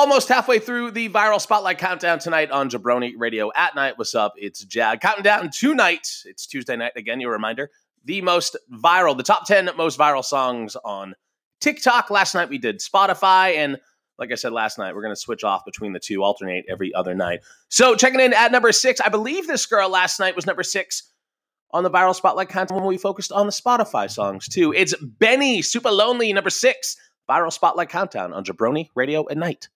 Almost halfway through the viral spotlight countdown tonight on Jabroni Radio at night. What's up? It's Jag. Counting down tonight. It's Tuesday night. Again, your reminder. The most viral, the top 10 most viral songs on TikTok. Last night we did Spotify. And like I said last night, we're going to switch off between the two, alternate every other night. So checking in at number six. I believe this girl last night was number six on the viral spotlight countdown when we focused on the Spotify songs too. It's BENEE, Super Lonely, number six. Viral spotlight countdown on Jabroni Radio at night.